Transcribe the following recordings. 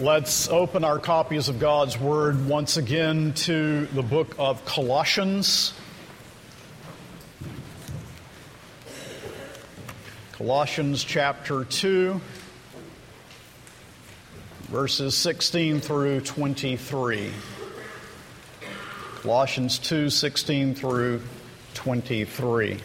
Let's open our copies of God's Word once again to the book of Colossians. Colossians chapter 2, verses 16 through 23. Colossians 2, 16 through 23.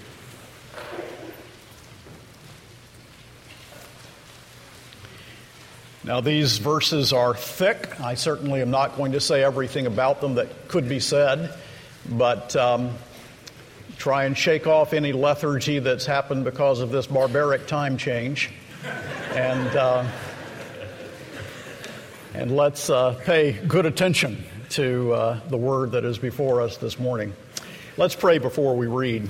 Now, these verses are thick. I certainly am not going to say everything about them that could be said, but um, try and shake off any lethargy that's happened because of this barbaric time change. And, uh, and let's uh, pay good attention to uh, the word that is before us this morning. Let's pray before we read.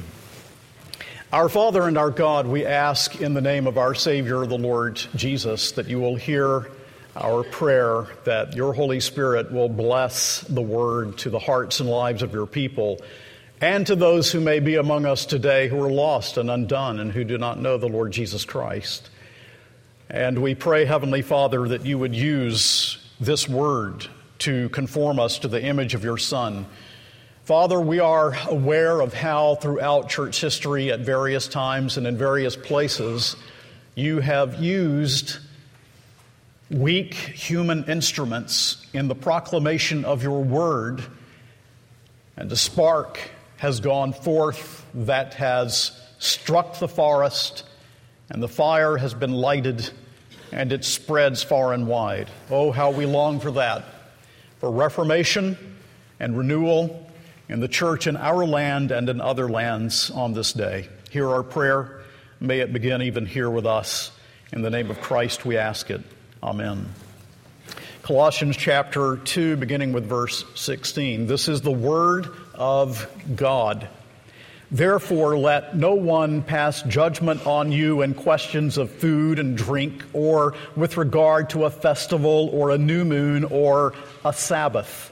Our Father and our God, we ask in the name of our Savior, the Lord Jesus, that you will hear our prayer, that your Holy Spirit will bless the word to the hearts and lives of your people, and to those who may be among us today who are lost and undone and who do not know the Lord Jesus Christ. And we pray, Heavenly Father, that you would use this word to conform us to the image of your Son Father, we are aware of how throughout church history at various times and in various places you have used weak human instruments in the proclamation of your word, and a spark has gone forth that has struck the forest, and the fire has been lighted, and it spreads far and wide. Oh, how we long for that, for reformation and renewal in the church in our land and in other lands on this day. Hear our prayer. May it begin even here with us. In the name of Christ, we ask it. Amen. Colossians chapter 2, beginning with verse 16. This is the word of God. Therefore, let no one pass judgment on you in questions of food and drink, or with regard to a festival, or a new moon, or a Sabbath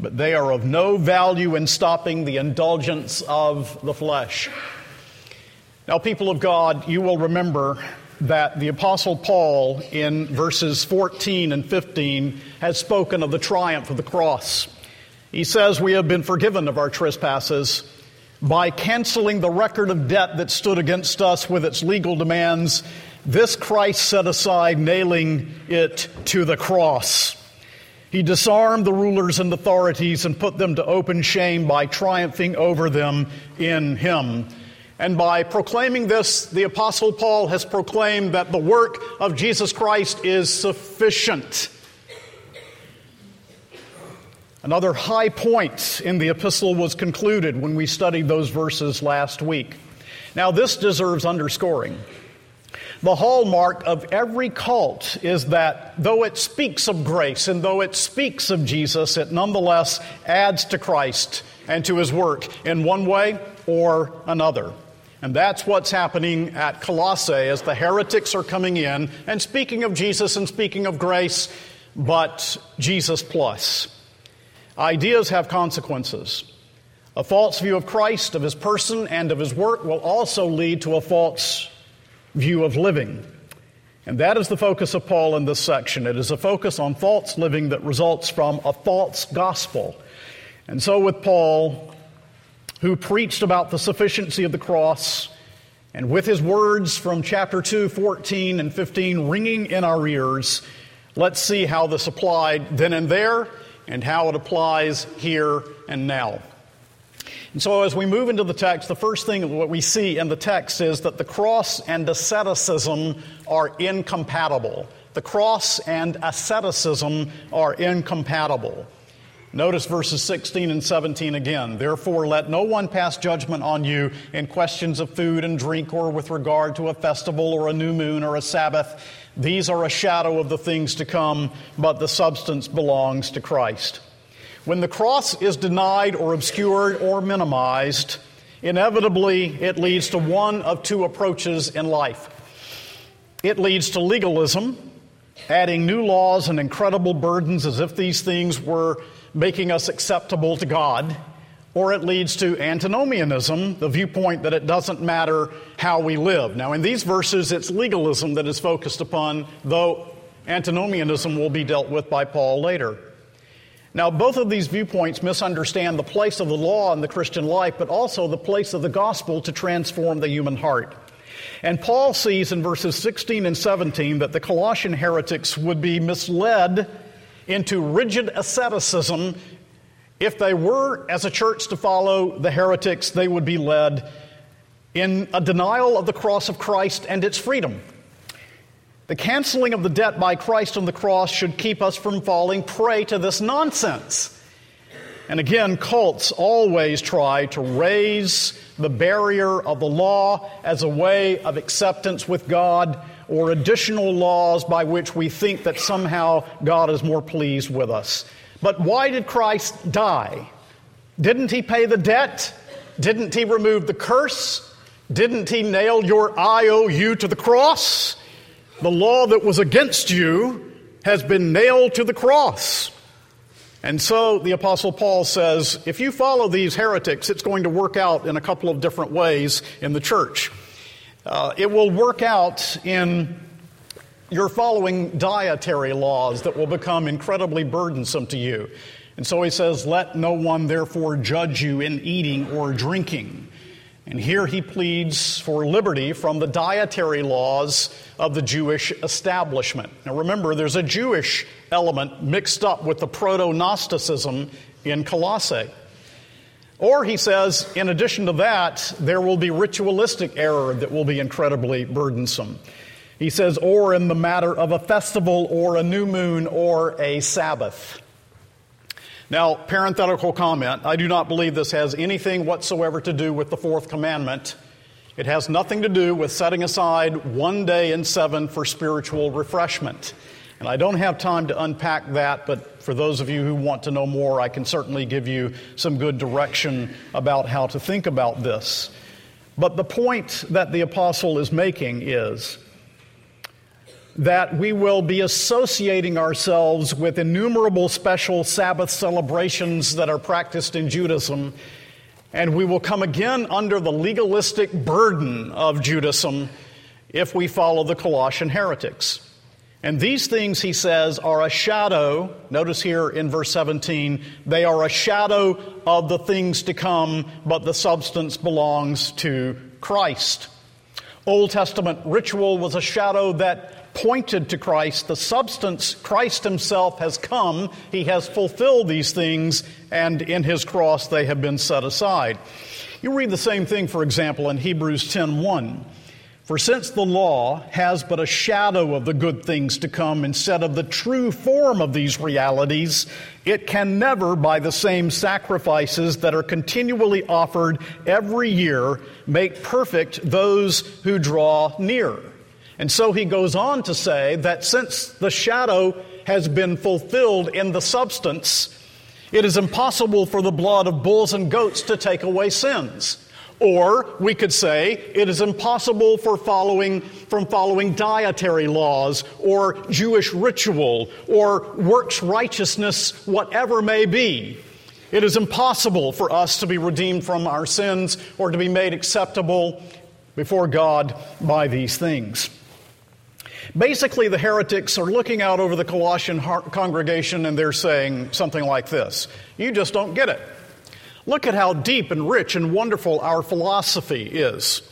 but they are of no value in stopping the indulgence of the flesh. Now, people of God, you will remember that the Apostle Paul, in verses 14 and 15, has spoken of the triumph of the cross. He says, We have been forgiven of our trespasses by canceling the record of debt that stood against us with its legal demands. This Christ set aside, nailing it to the cross. He disarmed the rulers and authorities and put them to open shame by triumphing over them in Him. And by proclaiming this, the Apostle Paul has proclaimed that the work of Jesus Christ is sufficient. Another high point in the epistle was concluded when we studied those verses last week. Now, this deserves underscoring. The hallmark of every cult is that though it speaks of grace and though it speaks of Jesus, it nonetheless adds to Christ and to his work in one way or another. And that's what's happening at Colossae as the heretics are coming in and speaking of Jesus and speaking of grace, but Jesus plus. Ideas have consequences. A false view of Christ, of his person, and of his work will also lead to a false view of living. And that is the focus of Paul in this section. It is a focus on false living that results from a false gospel. And so, with Paul, who preached about the sufficiency of the cross And with his words from chapter 2, 14 and 15 ringing in our ears, let's see how this applied then and there and how it applies here and now. And so, as we move into the text, the first thing what we see in the text is that the cross and asceticism are incompatible. The cross and asceticism are incompatible. Notice verses 16 and 17 again. Therefore, let no one pass judgment on you in questions of food and drink or with regard to a festival or a new moon or a Sabbath. These are a shadow of the things to come, but the substance belongs to Christ. When the cross is denied or obscured or minimized, inevitably it leads to one of two approaches in life. It leads to legalism, adding new laws and incredible burdens as if these things were making us acceptable to God, or it leads to antinomianism, the viewpoint that it doesn't matter how we live. Now, in these verses, it's legalism that is focused upon, though antinomianism will be dealt with by Paul later. Now, both of these viewpoints misunderstand the place of the law in the Christian life, but also the place of the gospel to transform the human heart. And Paul sees in verses 16 and 17 that the Colossian heretics would be misled into rigid asceticism. If they were, as a church, to follow the heretics, they would be led in a denial of the cross of Christ and its freedom. The canceling of the debt by Christ on the cross should keep us from falling prey to this nonsense. And again, cults always try to raise the barrier of the law as a way of acceptance with God or additional laws by which we think that somehow God is more pleased with us. But why did Christ die? Didn't he pay the debt? Didn't he remove the curse? Didn't he nail your IOU to the cross? The law that was against you has been nailed to the cross. And so the Apostle Paul says if you follow these heretics, it's going to work out in a couple of different ways in the church. Uh, it will work out in your following dietary laws that will become incredibly burdensome to you. And so he says, Let no one therefore judge you in eating or drinking. And here he pleads for liberty from the dietary laws of the Jewish establishment. Now remember, there's a Jewish element mixed up with the proto Gnosticism in Colossae. Or he says, in addition to that, there will be ritualistic error that will be incredibly burdensome. He says, or in the matter of a festival or a new moon or a Sabbath. Now, parenthetical comment I do not believe this has anything whatsoever to do with the fourth commandment. It has nothing to do with setting aside one day in seven for spiritual refreshment. And I don't have time to unpack that, but for those of you who want to know more, I can certainly give you some good direction about how to think about this. But the point that the apostle is making is that we will be associating ourselves with innumerable special Sabbath celebrations that are practiced in Judaism, and we will come again under the legalistic burden of Judaism if we follow the Colossian heretics. And these things, he says, are a shadow. Notice here in verse 17, they are a shadow of the things to come, but the substance belongs to Christ. Old Testament ritual was a shadow that pointed to Christ. The substance, Christ himself has come. He has fulfilled these things, and in his cross they have been set aside. You read the same thing, for example, in Hebrews 10:1. For since the law has but a shadow of the good things to come instead of the true form of these realities, it can never, by the same sacrifices that are continually offered every year, make perfect those who draw near. And so he goes on to say that since the shadow has been fulfilled in the substance, it is impossible for the blood of bulls and goats to take away sins. Or we could say it is impossible for following, from following dietary laws or Jewish ritual or works righteousness, whatever may be. It is impossible for us to be redeemed from our sins or to be made acceptable before God by these things. Basically, the heretics are looking out over the Colossian congregation and they're saying something like this You just don't get it. Look at how deep and rich and wonderful our philosophy is.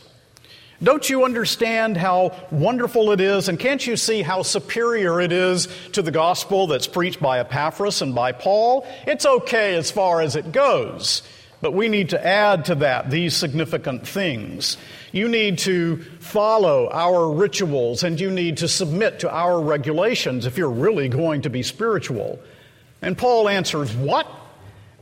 Don't you understand how wonderful it is? And can't you see how superior it is to the gospel that's preached by Epaphras and by Paul? It's okay as far as it goes, but we need to add to that these significant things. You need to follow our rituals and you need to submit to our regulations if you're really going to be spiritual. And Paul answers, What?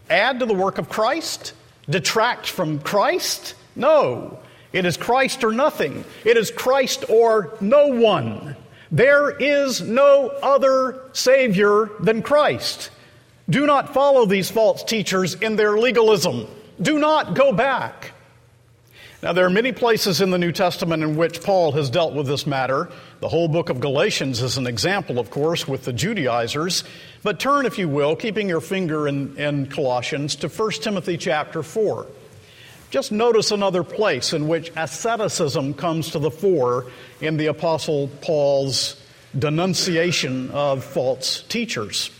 Add to the work of Christ? Detract from Christ? No. It is Christ or nothing. It is Christ or no one. There is no other Savior than Christ. Do not follow these false teachers in their legalism. Do not go back. Now, there are many places in the New Testament in which Paul has dealt with this matter. The whole book of Galatians is an example, of course, with the Judaizers. But turn, if you will, keeping your finger in, in Colossians, to 1 Timothy chapter 4. Just notice another place in which asceticism comes to the fore in the Apostle Paul's denunciation of false teachers.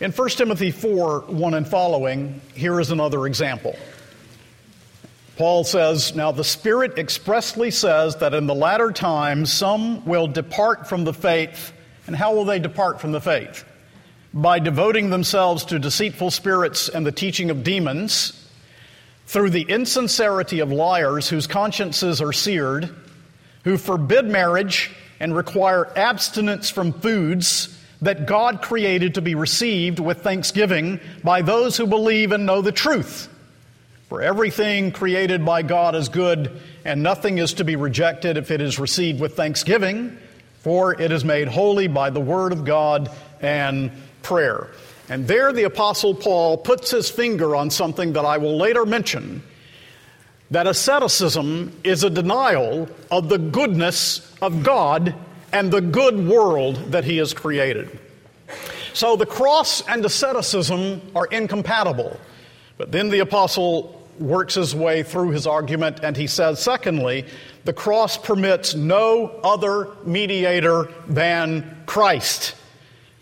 In 1 Timothy 4 1 and following, here is another example. Paul says, Now the Spirit expressly says that in the latter times some will depart from the faith. And how will they depart from the faith? By devoting themselves to deceitful spirits and the teaching of demons through the insincerity of liars whose consciences are seared, who forbid marriage and require abstinence from foods that God created to be received with thanksgiving by those who believe and know the truth. For everything created by God is good, and nothing is to be rejected if it is received with thanksgiving, for it is made holy by the word of God and prayer. And there the Apostle Paul puts his finger on something that I will later mention that asceticism is a denial of the goodness of God and the good world that he has created. So the cross and asceticism are incompatible. But then the apostle works his way through his argument and he says, secondly, the cross permits no other mediator than Christ.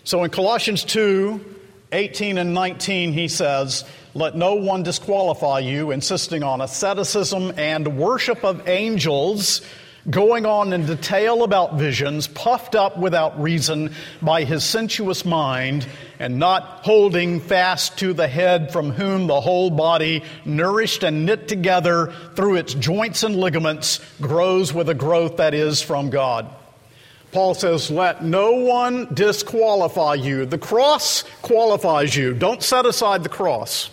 So in Colossians 2, 18 and 19, he says, Let no one disqualify you, insisting on asceticism and worship of angels, going on in detail about visions, puffed up without reason by his sensuous mind, and not holding fast to the head from whom the whole body, nourished and knit together through its joints and ligaments, grows with a growth that is from God. Paul says, Let no one disqualify you. The cross qualifies you. Don't set aside the cross.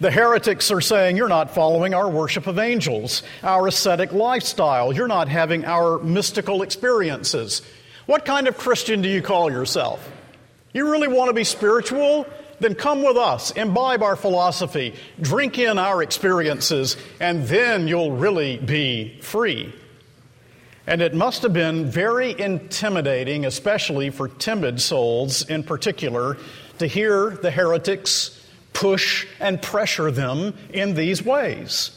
The heretics are saying, You're not following our worship of angels, our ascetic lifestyle. You're not having our mystical experiences. What kind of Christian do you call yourself? You really want to be spiritual? Then come with us, imbibe our philosophy, drink in our experiences, and then you'll really be free. And it must have been very intimidating, especially for timid souls in particular, to hear the heretics push and pressure them in these ways.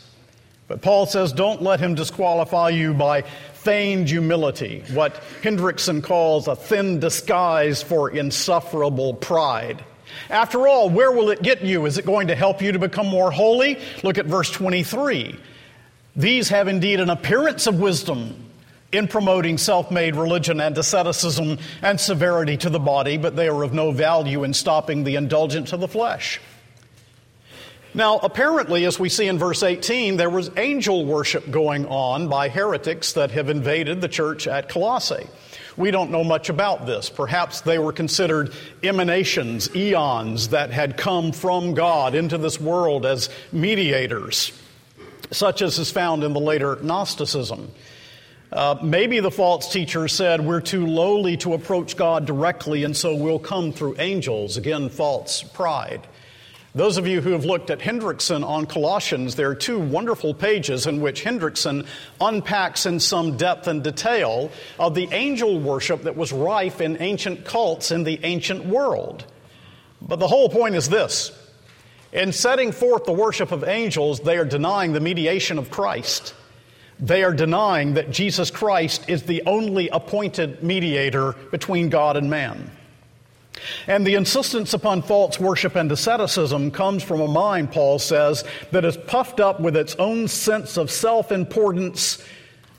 But Paul says, don't let him disqualify you by feigned humility, what Hendriksen calls a thin disguise for insufferable pride. After all, where will it get you? Is it going to help you to become more holy? Look at verse 23. These have indeed an appearance of wisdom in promoting self made religion and asceticism and severity to the body, but they are of no value in stopping the indulgence of the flesh. Now, apparently, as we see in verse 18, there was angel worship going on by heretics that have invaded the church at Colossae. We don't know much about this. Perhaps they were considered emanations, eons that had come from God into this world as mediators, such as is found in the later Gnosticism. Uh, maybe the false teacher said, We're too lowly to approach God directly, and so we'll come through angels. Again, false pride. Those of you who have looked at Hendriksen on Colossians, there are two wonderful pages in which Hendriksen unpacks in some depth and detail of the angel worship that was rife in ancient cults in the ancient world. But the whole point is this in setting forth the worship of angels, they are denying the mediation of Christ. They are denying that Jesus Christ is the only appointed mediator between God and man. And the insistence upon false worship and asceticism comes from a mind, Paul says, that is puffed up with its own sense of self importance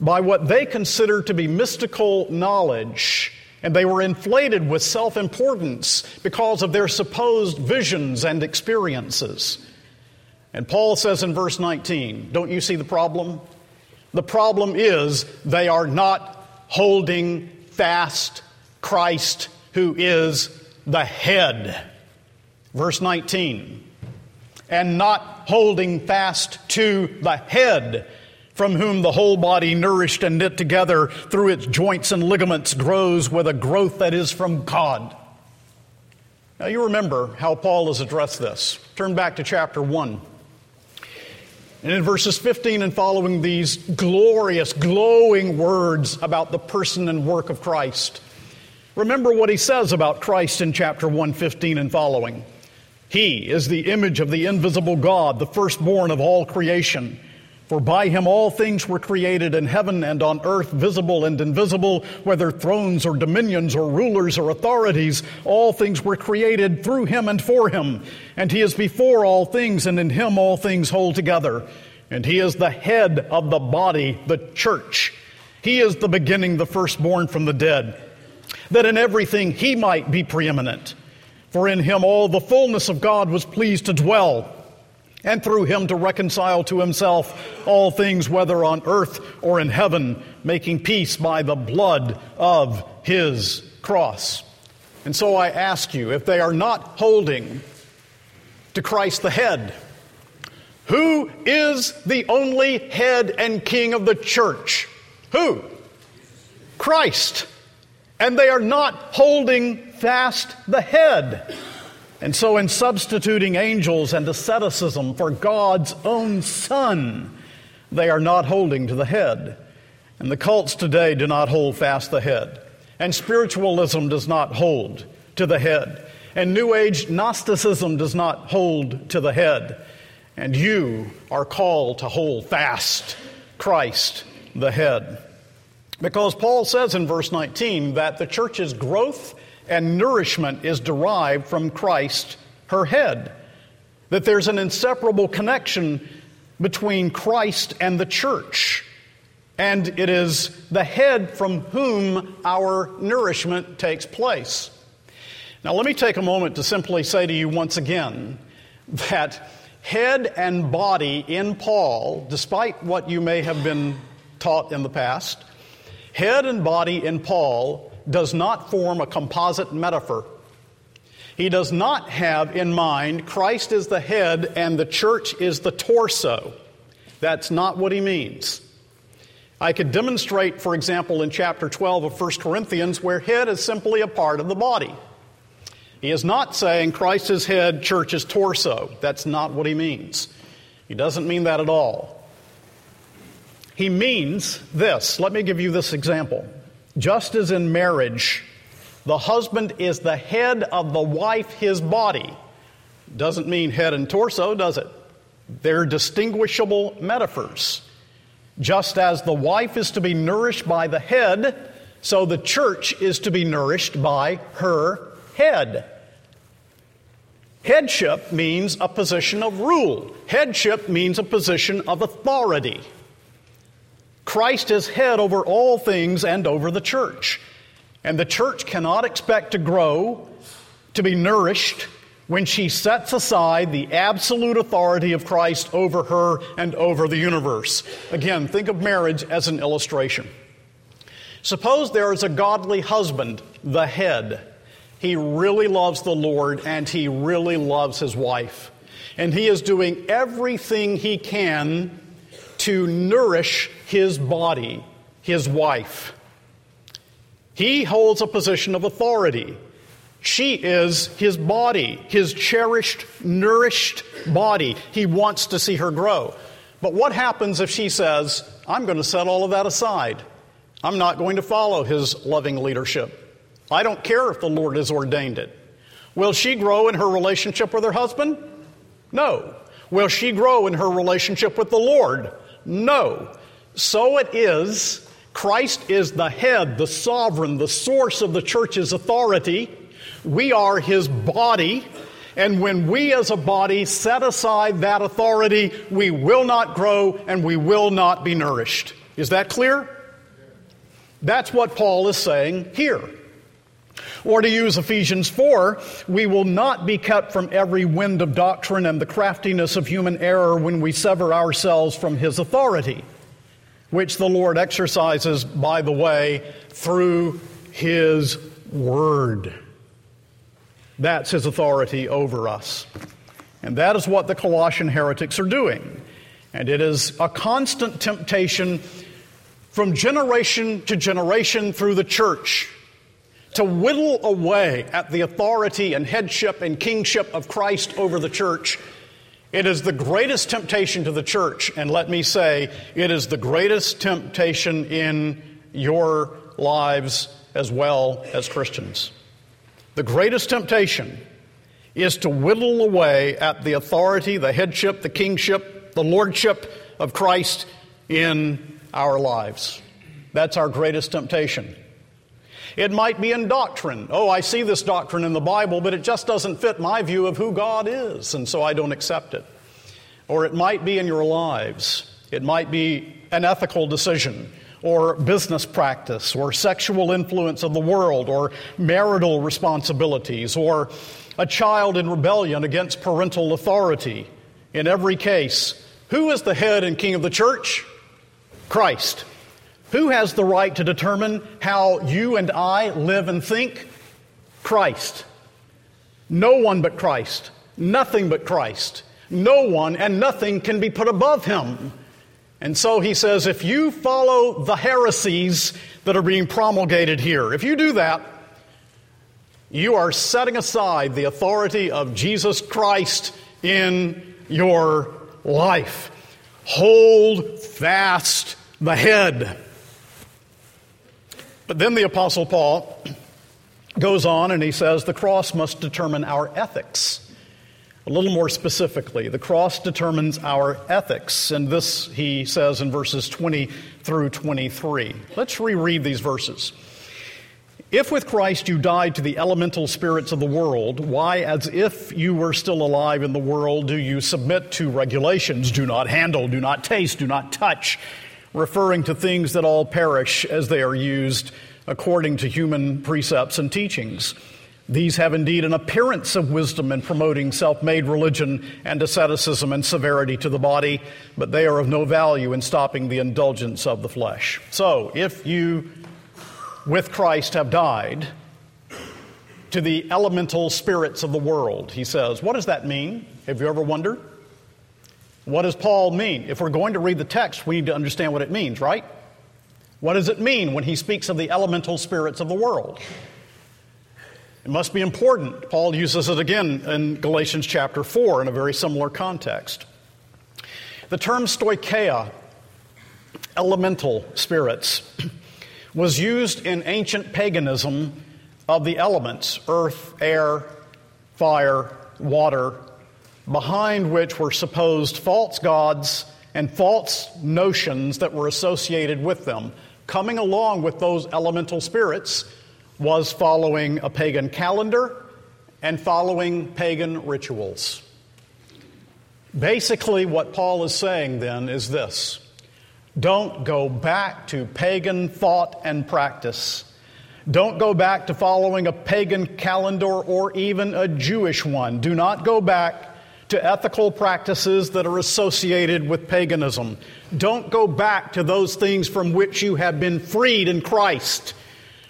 by what they consider to be mystical knowledge. And they were inflated with self importance because of their supposed visions and experiences. And Paul says in verse 19, don't you see the problem? The problem is they are not holding fast Christ, who is the head. Verse 19, and not holding fast to the head, from whom the whole body, nourished and knit together through its joints and ligaments, grows with a growth that is from God. Now, you remember how Paul has addressed this. Turn back to chapter 1. And in verses 15 and following, these glorious, glowing words about the person and work of Christ. Remember what he says about Christ in chapter 115 and following. He is the image of the invisible God, the firstborn of all creation. For by him all things were created in heaven and on earth, visible and invisible, whether thrones or dominions or rulers or authorities, all things were created through him and for him. And he is before all things, and in him all things hold together. And he is the head of the body, the church. He is the beginning, the firstborn from the dead, that in everything he might be preeminent. For in him all the fullness of God was pleased to dwell and through him to reconcile to himself all things, whether on earth or in heaven, making peace by the blood of his cross. And so I ask you, if they are not holding to Christ the head, who is the only head and king of the church? Who? Christ. And they are not holding fast the head. And so, in substituting angels and asceticism for God's own Son, they are not holding to the head. And the cults today do not hold fast the head. And spiritualism does not hold to the head. And New Age Gnosticism does not hold to the head. And you are called to hold fast Christ, the head. Because Paul says in verse 19 that the church's growth and nourishment is derived from Christ, her head. That there's an inseparable connection between Christ and the church. And it is the head from whom our nourishment takes place. Now, let me take a moment to simply say to you once again that head and body in Paul, despite what you may have been taught in the past, head and body in Paul does not form a composite metaphor. He does not have in mind Christ is the head and the church is the torso. That's not what he means. I could demonstrate, for example, in chapter 12 of 1 Corinthians, where head is simply a part of the body. He is not saying Christ is head, church is torso. That's not what he means. He doesn't mean that at all. He means this. Let me give you this example. Just as in marriage, the husband is the head of the wife, his body. Doesn't mean head and torso, does it? They're distinguishable metaphors. Just as the wife is to be nourished by the head, so the church is to be nourished by her head. Headship means a position of rule. Headship means a position of authority. Christ is head over all things and over the church. And the church cannot expect to grow, to be nourished, when she sets aside the absolute authority of Christ over her and over the universe. Again, think of marriage as an illustration. Suppose there is a godly husband, the head. He really loves the Lord and he really loves his wife. And he is doing everything he can to nourish his body, his wife. He holds a position of authority. She is his body, his cherished, nourished body. He wants to see her grow. But what happens if she says, I'm going to set all of that aside? I'm not going to follow his loving leadership. I don't care if the Lord has ordained it. Will she grow in her relationship with her husband? No. Will she grow in her relationship with the Lord? No. So it is. Christ is the head, the sovereign, the source of the church's authority. We are his body, and when we as a body set aside that authority, we will not grow and we will not be nourished. Is that clear? That's what Paul is saying here. Or to use Ephesians 4, we will not be kept from every wind of doctrine and the craftiness of human error when we sever ourselves from his authority, which the Lord exercises, by the way, through his word. That's his authority over us. And that is what the Colossian heretics are doing. And it is a constant temptation from generation to generation through the church to whittle away at the authority and headship and kingship of Christ over the church. It is the greatest temptation to the church, and let me say, it is the greatest temptation in your lives as well as Christians. The greatest temptation is to whittle away at the authority, the headship, the kingship, the lordship of Christ in our lives. That's our greatest temptation. It might be in doctrine. Oh, I see this doctrine in the Bible, but it just doesn't fit my view of who God is, and so I don't accept it. Or it might be in your lives. It might be an ethical decision or business practice or sexual influence of the world or marital responsibilities or a child in rebellion against parental authority. In every case, who is the head and king of the church? Christ. Who has the right to determine how you and I live and think? Christ. No one but Christ. Nothing but Christ. No one and nothing can be put above him. And so he says, if you follow the heresies that are being promulgated here, if you do that, you are setting aside the authority of Jesus Christ in your life. Hold fast the head. But then the Apostle Paul goes on and he says the cross must determine our ethics. A little more specifically, the cross determines our ethics, and this he says in verses 20 through 23. Let's reread these verses. If with Christ you died to the elemental spirits of the world, why, as if you were still alive in the world, do you submit to regulations? Do not handle, do not taste, do not touch, referring to things that all perish as they are used according to human precepts and teachings. These have indeed an appearance of wisdom in promoting self made religion and asceticism and severity to the body, but they are of no value in stopping the indulgence of the flesh. So, if you with Christ have died to the elemental spirits of the world, he says, what does that mean? Have you ever wondered? What does Paul mean? If we're going to read the text, we need to understand what it means, right? What does it mean when he speaks of the elemental spirits of the world? It must be important. Paul uses it again in Galatians chapter 4 in a very similar context. The term stoicheia, elemental spirits, was used in ancient paganism of the elements earth, air, fire, water, behind which were supposed false gods and false notions that were associated with them. Coming along with those elemental spirits was following a pagan calendar and following pagan rituals. Basically, what Paul is saying then is this don't go back to pagan thought and practice. Don't go back to following a pagan calendar or even a Jewish one. Do not go back to ethical practices that are associated with paganism. Don't go back to those things from which you have been freed in Christ.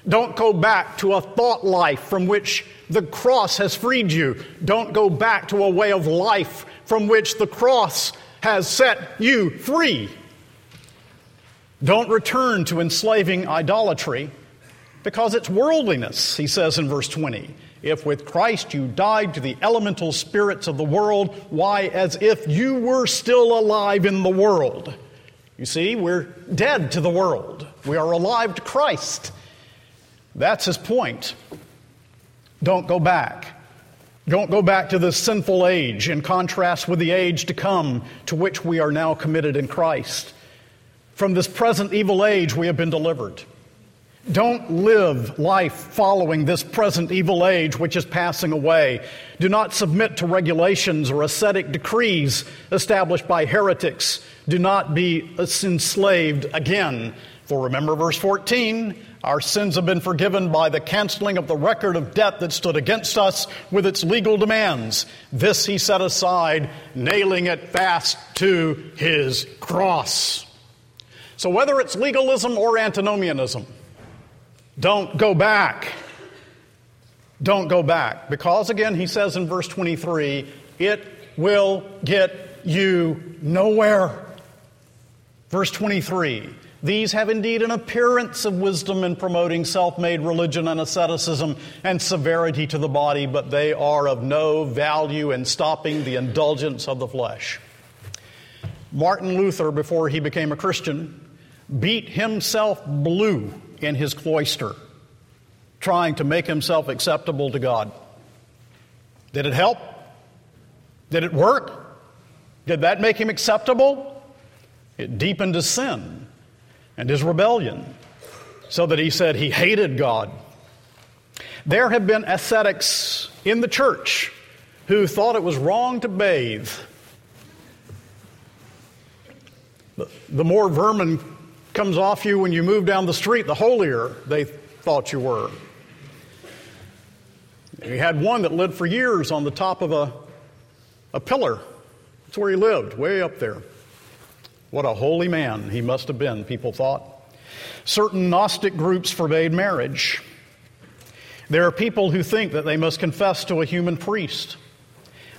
Don't go back to a thought life from which the cross has freed you. Don't go back to a way of life from which the cross has set you free. Don't return to enslaving idolatry because it's worldliness, he says in verse 20. If with Christ you died to the elemental spirits of the world, why, as if you were still alive in the world. You see, we're dead to the world. We are alive to Christ. That's his point. Don't go back. Don't go back to this sinful age in contrast with the age to come to which we are now committed in Christ. From this present evil age, we have been delivered. Don't live life following this present evil age which is passing away. Do not submit to regulations or ascetic decrees established by heretics. Do not be enslaved again. For remember verse 14 our sins have been forgiven by the canceling of the record of debt that stood against us with its legal demands. This he set aside, nailing it fast to his cross. So, whether it's legalism or antinomianism, don't go back. Don't go back. Because, again, he says in verse 23, it will get you nowhere. Verse 23 These have indeed an appearance of wisdom in promoting self made religion and asceticism and severity to the body, but they are of no value in stopping the indulgence of the flesh. Martin Luther, before he became a Christian, beat himself blue in his cloister, trying to make himself acceptable to God. Did it help? Did it work? Did that make him acceptable? It deepened his sin and his rebellion so that he said he hated God. There have been ascetics in the church who thought it was wrong to bathe. The more vermin comes off you when you move down the street, the holier they thought you were. We had one that lived for years on the top of a, a pillar. That's where he lived, way up there. What a holy man he must have been, people thought. Certain Gnostic groups forbade marriage. There are people who think that they must confess to a human priest.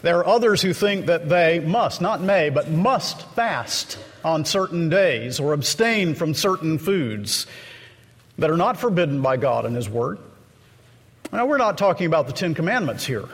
There are others who think that they must, not may, but must fast on certain days or abstain from certain foods that are not forbidden by God and His Word. Now, we're not talking about the Ten Commandments here,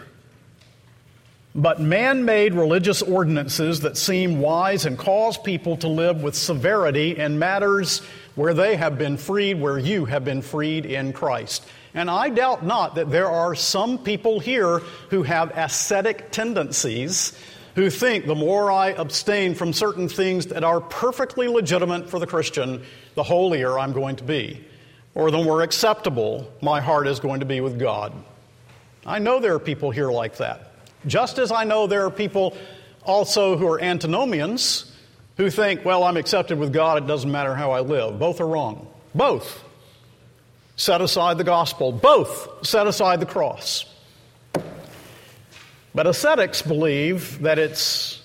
but man made religious ordinances that seem wise and cause people to live with severity in matters where they have been freed, where you have been freed in Christ. And I doubt not that there are some people here who have ascetic tendencies who think the more I abstain from certain things that are perfectly legitimate for the Christian, the holier I'm going to be, or the more acceptable my heart is going to be with God. I know there are people here like that. Just as I know there are people also who are antinomians who think, well, I'm accepted with God, it doesn't matter how I live. Both are wrong. Both. Set aside the gospel. Both set aside the cross. But ascetics believe that it's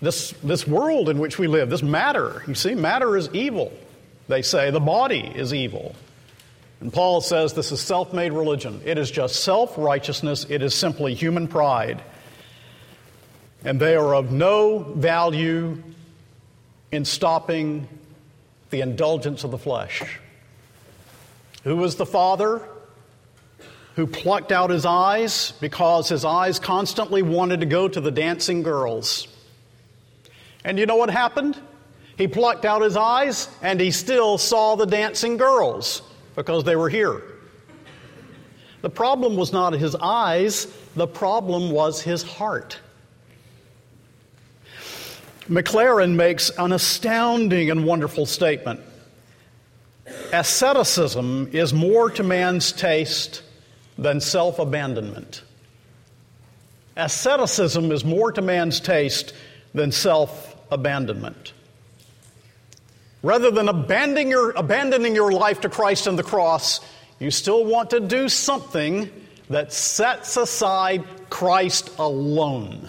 this, this world in which we live, this matter. You see, matter is evil. They say the body is evil. And Paul says this is self made religion. It is just self righteousness, it is simply human pride. And they are of no value in stopping the indulgence of the flesh. Who was the father who plucked out his eyes because his eyes constantly wanted to go to the dancing girls. And you know what happened? He plucked out his eyes and he still saw the dancing girls because they were here. The problem was not his eyes, the problem was his heart. Maclaren makes an astounding and wonderful statement. Asceticism is more to man's taste than self abandonment. Asceticism is more to man's taste than self abandonment. Rather than abandoning your, abandoning your life to Christ and the cross, you still want to do something that sets aside Christ alone.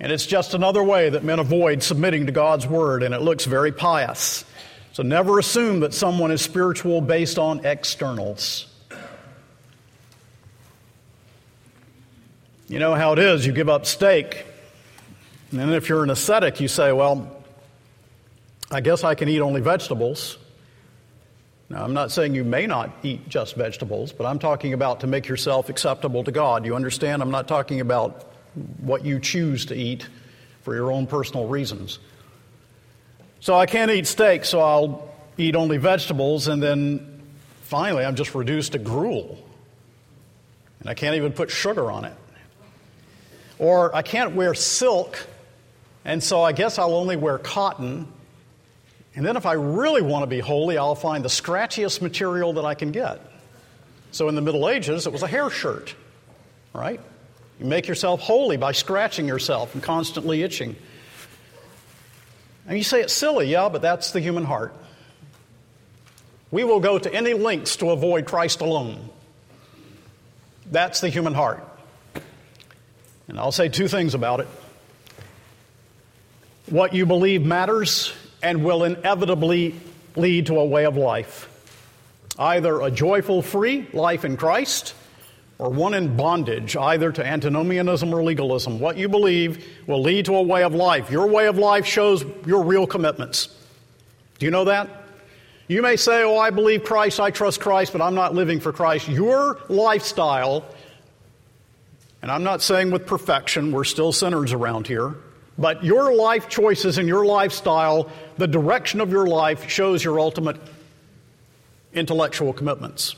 And it's just another way that men avoid submitting to God's word, and it looks very pious. So never assume that someone is spiritual based on externals. You know how it is. You give up steak. And then if you're an ascetic, you say, well, I guess I can eat only vegetables. Now, I'm not saying you may not eat just vegetables, but I'm talking about to make yourself acceptable to God. You understand? I'm not talking about what you choose to eat for your own personal reasons. So I can't eat steak, so I'll eat only vegetables, and then finally I'm just reduced to gruel. And I can't even put sugar on it. Or I can't wear silk, and so I guess I'll only wear cotton. And then, if I really want to be holy, I'll find the scratchiest material that I can get. So, in the Middle Ages, it was a hair shirt, right? You make yourself holy by scratching yourself and constantly itching. And you say it's silly, yeah, but that's the human heart. We will go to any lengths to avoid Christ alone. That's the human heart. And I'll say two things about it. What you believe matters and will inevitably lead to a way of life. Either a joyful, free life in Christ or one in bondage, either to antinomianism or legalism. What you believe will lead to a way of life. Your way of life shows your real commitments. Do you know that? You may say, Oh, I believe Christ, I trust Christ, but I'm not living for Christ. Your lifestyle, and I'm not saying with perfection, we're still sinners around here, but your life choices and your lifestyle, the direction of your life, shows your ultimate intellectual commitments,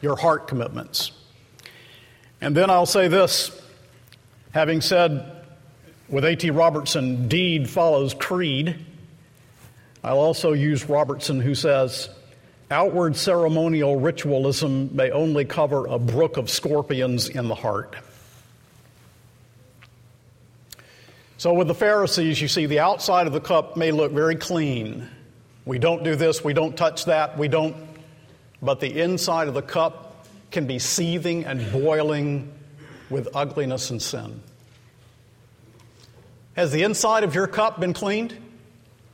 your heart commitments. And then I'll say this having said with A.T. Robertson, deed follows creed, I'll also use Robertson, who says, outward ceremonial ritualism may only cover a brook of scorpions in the heart. So, with the Pharisees, you see the outside of the cup may look very clean. We don't do this, we don't touch that, we don't. But the inside of the cup can be seething and boiling with ugliness and sin. Has the inside of your cup been cleaned?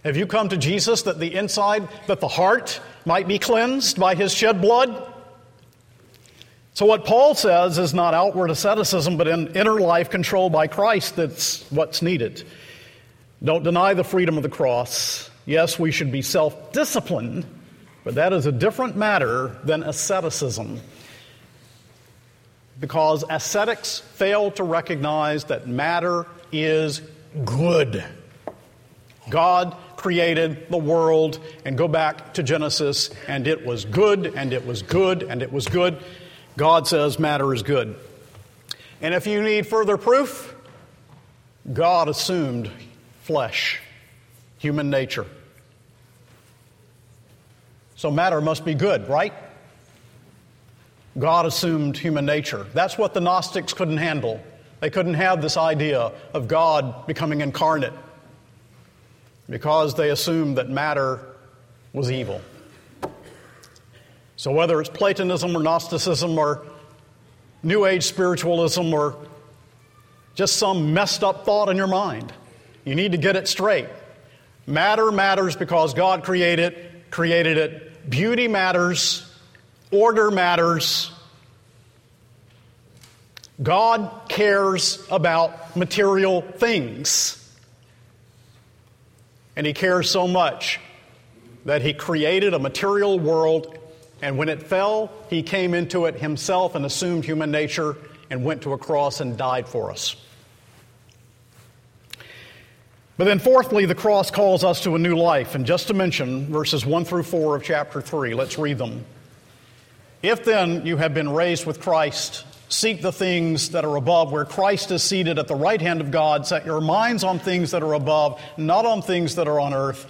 Have you come to Jesus that the inside, that the heart might be cleansed by his shed blood? So, what Paul says is not outward asceticism, but in inner life controlled by Christ that's what's needed. Don't deny the freedom of the cross. Yes, we should be self disciplined, but that is a different matter than asceticism because ascetics fail to recognize that matter is good. God created the world, and go back to Genesis, and it was good, and it was good, and it was good. God says matter is good. And if you need further proof, God assumed flesh, human nature. So matter must be good, right? God assumed human nature. That's what the Gnostics couldn't handle. They couldn't have this idea of God becoming incarnate because they assumed that matter was evil. So, whether it's Platonism or Gnosticism or New Age spiritualism or just some messed up thought in your mind, you need to get it straight. Matter matters because God created created it. Beauty matters Order matters. God cares about material things. And He cares so much that He created a material world, and when it fell, He came into it Himself and assumed human nature and went to a cross and died for us. But then, fourthly, the cross calls us to a new life. And just to mention verses 1 through 4 of chapter 3, let's read them. If then you have been raised with Christ, seek the things that are above, where Christ is seated at the right hand of God. Set your minds on things that are above, not on things that are on earth.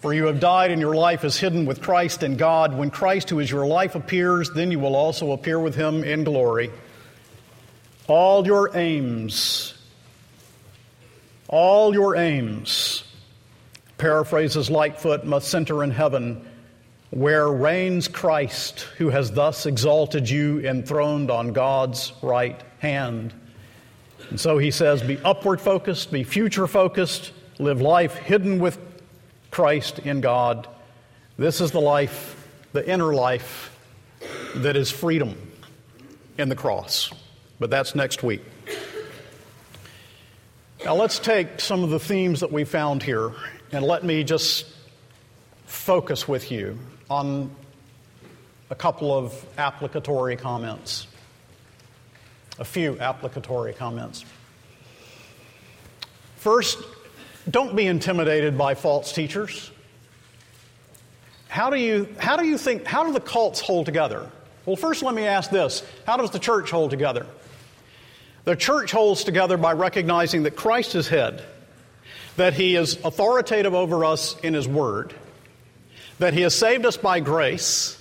For you have died, and your life is hidden with Christ in God. When Christ, who is your life, appears, then you will also appear with him in glory. All your aims, all your aims, paraphrases Lightfoot, must center in heaven where reigns Christ, who has thus exalted you enthroned on God's right hand. And so he says, be upward focused, be future focused, live life hidden with Christ in God. This is the life, the inner life, that is freedom in the cross. But that's next week. Now let's take some of the themes that we found here and let me just focus with you on a couple of applicatory comments. A few applicatory comments. First, don't be intimidated by false teachers. How do you, how do you think, how do the cults hold together? Well, first let me ask this How does the church hold together? The church holds together by recognizing that Christ is head, that he is authoritative over us in his word, that He has saved us by grace,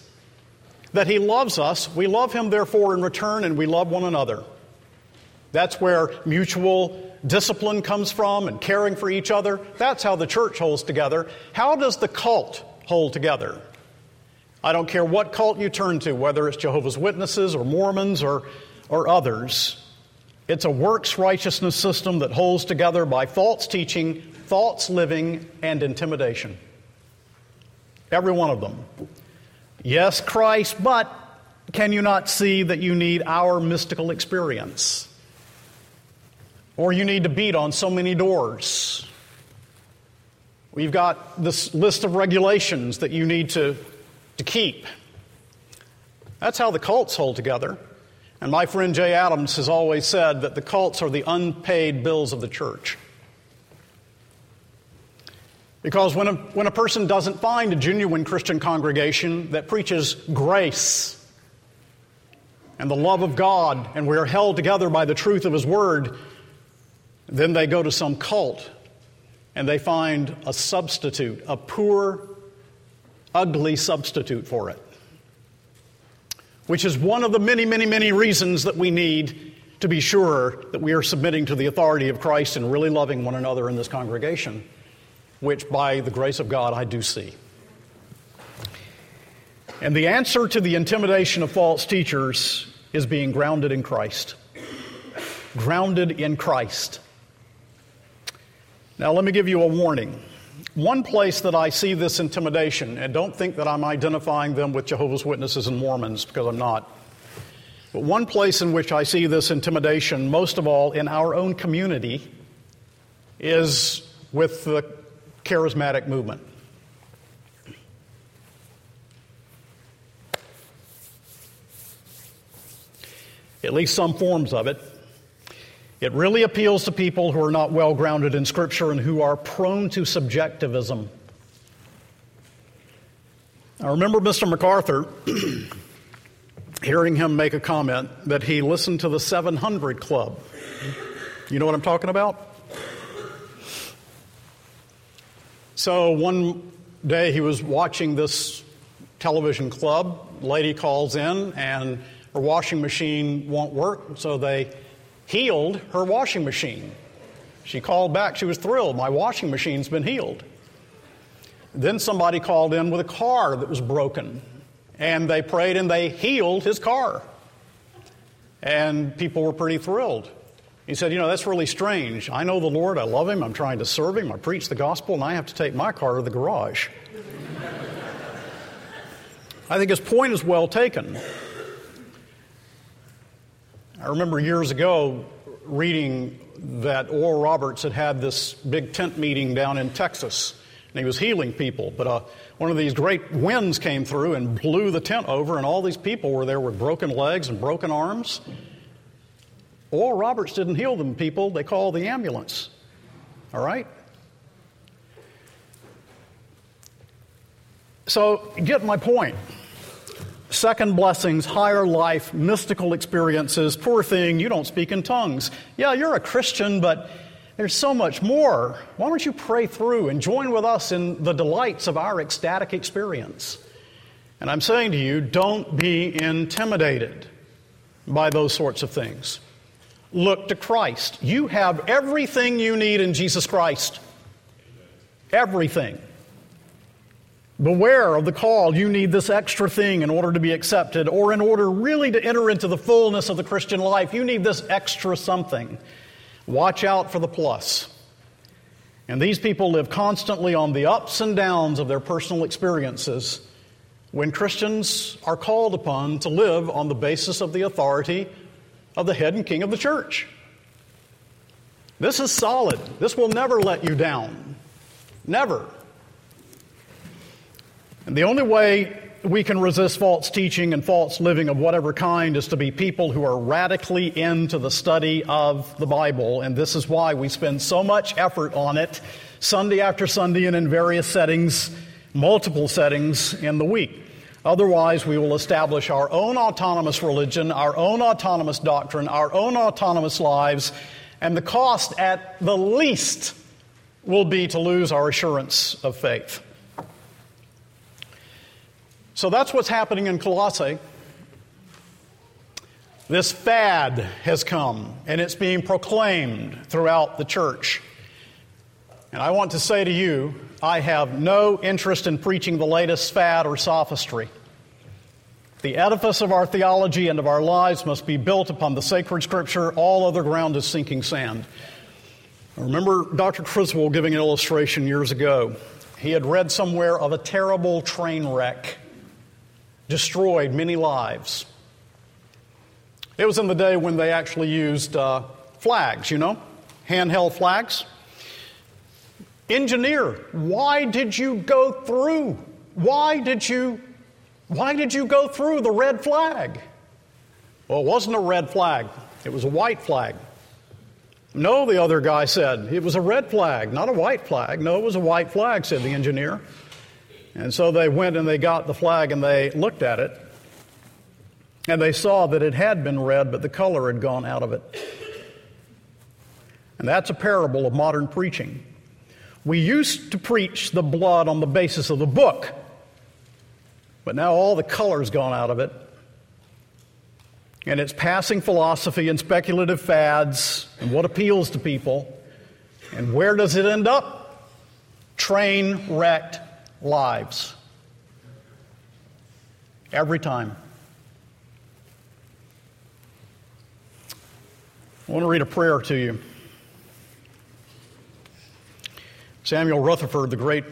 that He loves us. We love Him, therefore, in return, and we love one another. That's where mutual discipline comes from and caring for each other. That's how the church holds together. How does the cult hold together? I don't care what cult you turn to, whether it's Jehovah's Witnesses or Mormons or, or others. It's a works righteousness system that holds together by false teaching, false living, and intimidation. Every one of them. Yes, Christ, but can you not see that you need our mystical experience? Or you need to beat on so many doors. We've got this list of regulations that you need to, to keep. That's how the cults hold together. And my friend Jay Adams has always said that the cults are the unpaid bills of the church. Because when a, when a person doesn't find a genuine Christian congregation that preaches grace and the love of God, and we are held together by the truth of His Word, then they go to some cult and they find a substitute, a poor, ugly substitute for it. Which is one of the many, many, many reasons that we need to be sure that we are submitting to the authority of Christ and really loving one another in this congregation, which by the grace of God I do see. And the answer to the intimidation of false teachers is being grounded in Christ. Grounded in Christ. Now, let me give you a warning. One place that I see this intimidation, and don't think that I'm identifying them with Jehovah's Witnesses and Mormons, because I'm not. But one place in which I see this intimidation, most of all in our own community, is with the charismatic movement. At least some forms of it. It really appeals to people who are not well grounded in Scripture and who are prone to subjectivism. I remember Mr. MacArthur hearing him make a comment that he listened to the 700 Club. You know what I'm talking about? So one day he was watching this television club. Lady calls in and her washing machine won't work, so they healed her washing machine. She called back. She was thrilled. My washing machine's been healed. Then somebody called in with a car that was broken, and they prayed and they healed his car. And people were pretty thrilled. He said, You know, that's really strange. I know the Lord, I love Him, I'm trying to serve Him, I preach the gospel, and I have to take my car to the garage. I think his point is well taken. I remember years ago reading that Oral Roberts had had this big tent meeting down in Texas, and he was healing people. But uh, one of these great winds came through and blew the tent over, and all these people were there with broken legs and broken arms. Oral Roberts didn't heal them people, they called the ambulance. All right? So, get my point. second blessings, higher life, mystical experiences. Poor thing, you don't speak in tongues. Yeah, you're a Christian, but there's so much more. Why don't you pray through and join with us in the delights of our ecstatic experience? And I'm saying to you, don't be intimidated by those sorts of things. Look to Christ. You have everything you need in Jesus Christ. Everything. Beware of the call. You need this extra thing in order to be accepted, or in order really to enter into the fullness of the Christian life. You need this extra something. Watch out for the plus. And these people live constantly on the ups and downs of their personal experiences when Christians are called upon to live on the basis of the authority of the head and king of the church. This is solid. This will never let you down. Never. And the only way we can resist false teaching and false living of whatever kind is to be people who are radically into the study of the Bible. And this is why we spend so much effort on it Sunday after Sunday and in various settings, multiple settings in the week. Otherwise, we will establish our own autonomous religion, our own autonomous doctrine, our own autonomous lives, and the cost at the least will be to lose our assurance of faith. So that's what's happening in Colossae. This fad has come, and it's being proclaimed throughout the church. And I want to say to you, I have no interest in preaching the latest fad or sophistry. The edifice of our theology and of our lives must be built upon the sacred scripture. All other ground is sinking sand. I remember Dr. Criswell giving an illustration years ago. He had read somewhere of a terrible train wreck, destroyed many lives. It was in the day when they actually used uh, flags, you know, handheld flags. Engineer, why did you go through? Why did you why did you go through the red flag? Well, it wasn't a red flag. It was a white flag. No, the other guy said. It was a red flag, not a white flag. No, it was a white flag, said the engineer. And so they went and they got the flag and they looked at it. And they saw that it had been red, but the color had gone out of it. And that's a parable of modern preaching. We used to preach the blood on the basis of the book, but now all the color's gone out of it. And it's passing philosophy and speculative fads and what appeals to people. And where does it end up? Train wrecked lives. Every time. I want to read a prayer to you. Samuel Rutherford, the great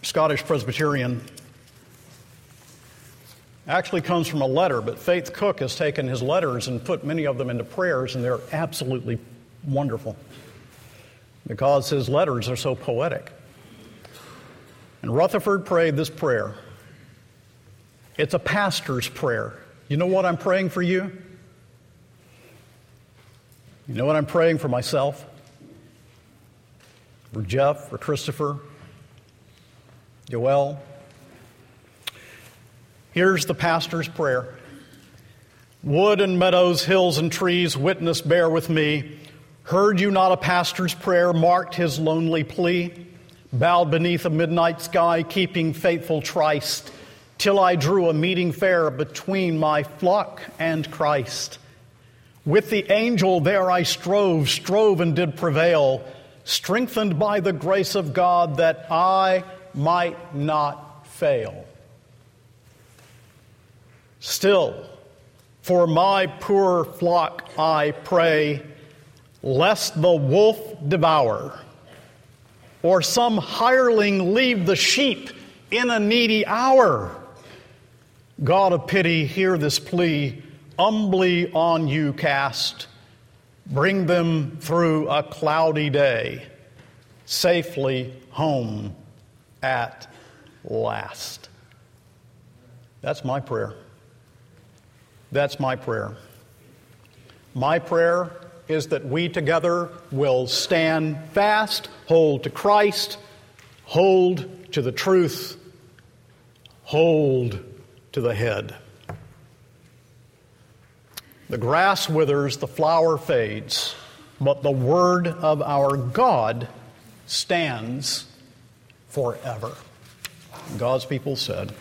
Scottish Presbyterian, actually comes from a letter, but Faith Cook has taken his letters and put many of them into prayers, and they're absolutely wonderful because his letters are so poetic. And Rutherford prayed this prayer. It's a pastor's prayer. You know what I'm praying for you? You know what I'm praying for myself? For Jeff, for Christopher, Joel. Here's the pastor's prayer Wood and meadows, hills and trees, witness bear with me. Heard you not a pastor's prayer, marked his lonely plea? Bowed beneath a midnight sky, keeping faithful tryst, till I drew a meeting fair between my flock and Christ. With the angel there I strove, strove and did prevail, strengthened by the grace of God that I might not fail. Still, for my poor flock I pray, lest the wolf devour, or some hireling leave the sheep in a needy hour. God of pity, hear this plea humbly on you cast. Bring them through a cloudy day, safely home at last. That's my prayer. That's my prayer. My prayer is that we together will stand fast, hold to Christ, hold to the truth, hold to the head. The grass withers, the flower fades, but the word of our God stands forever. God's people said,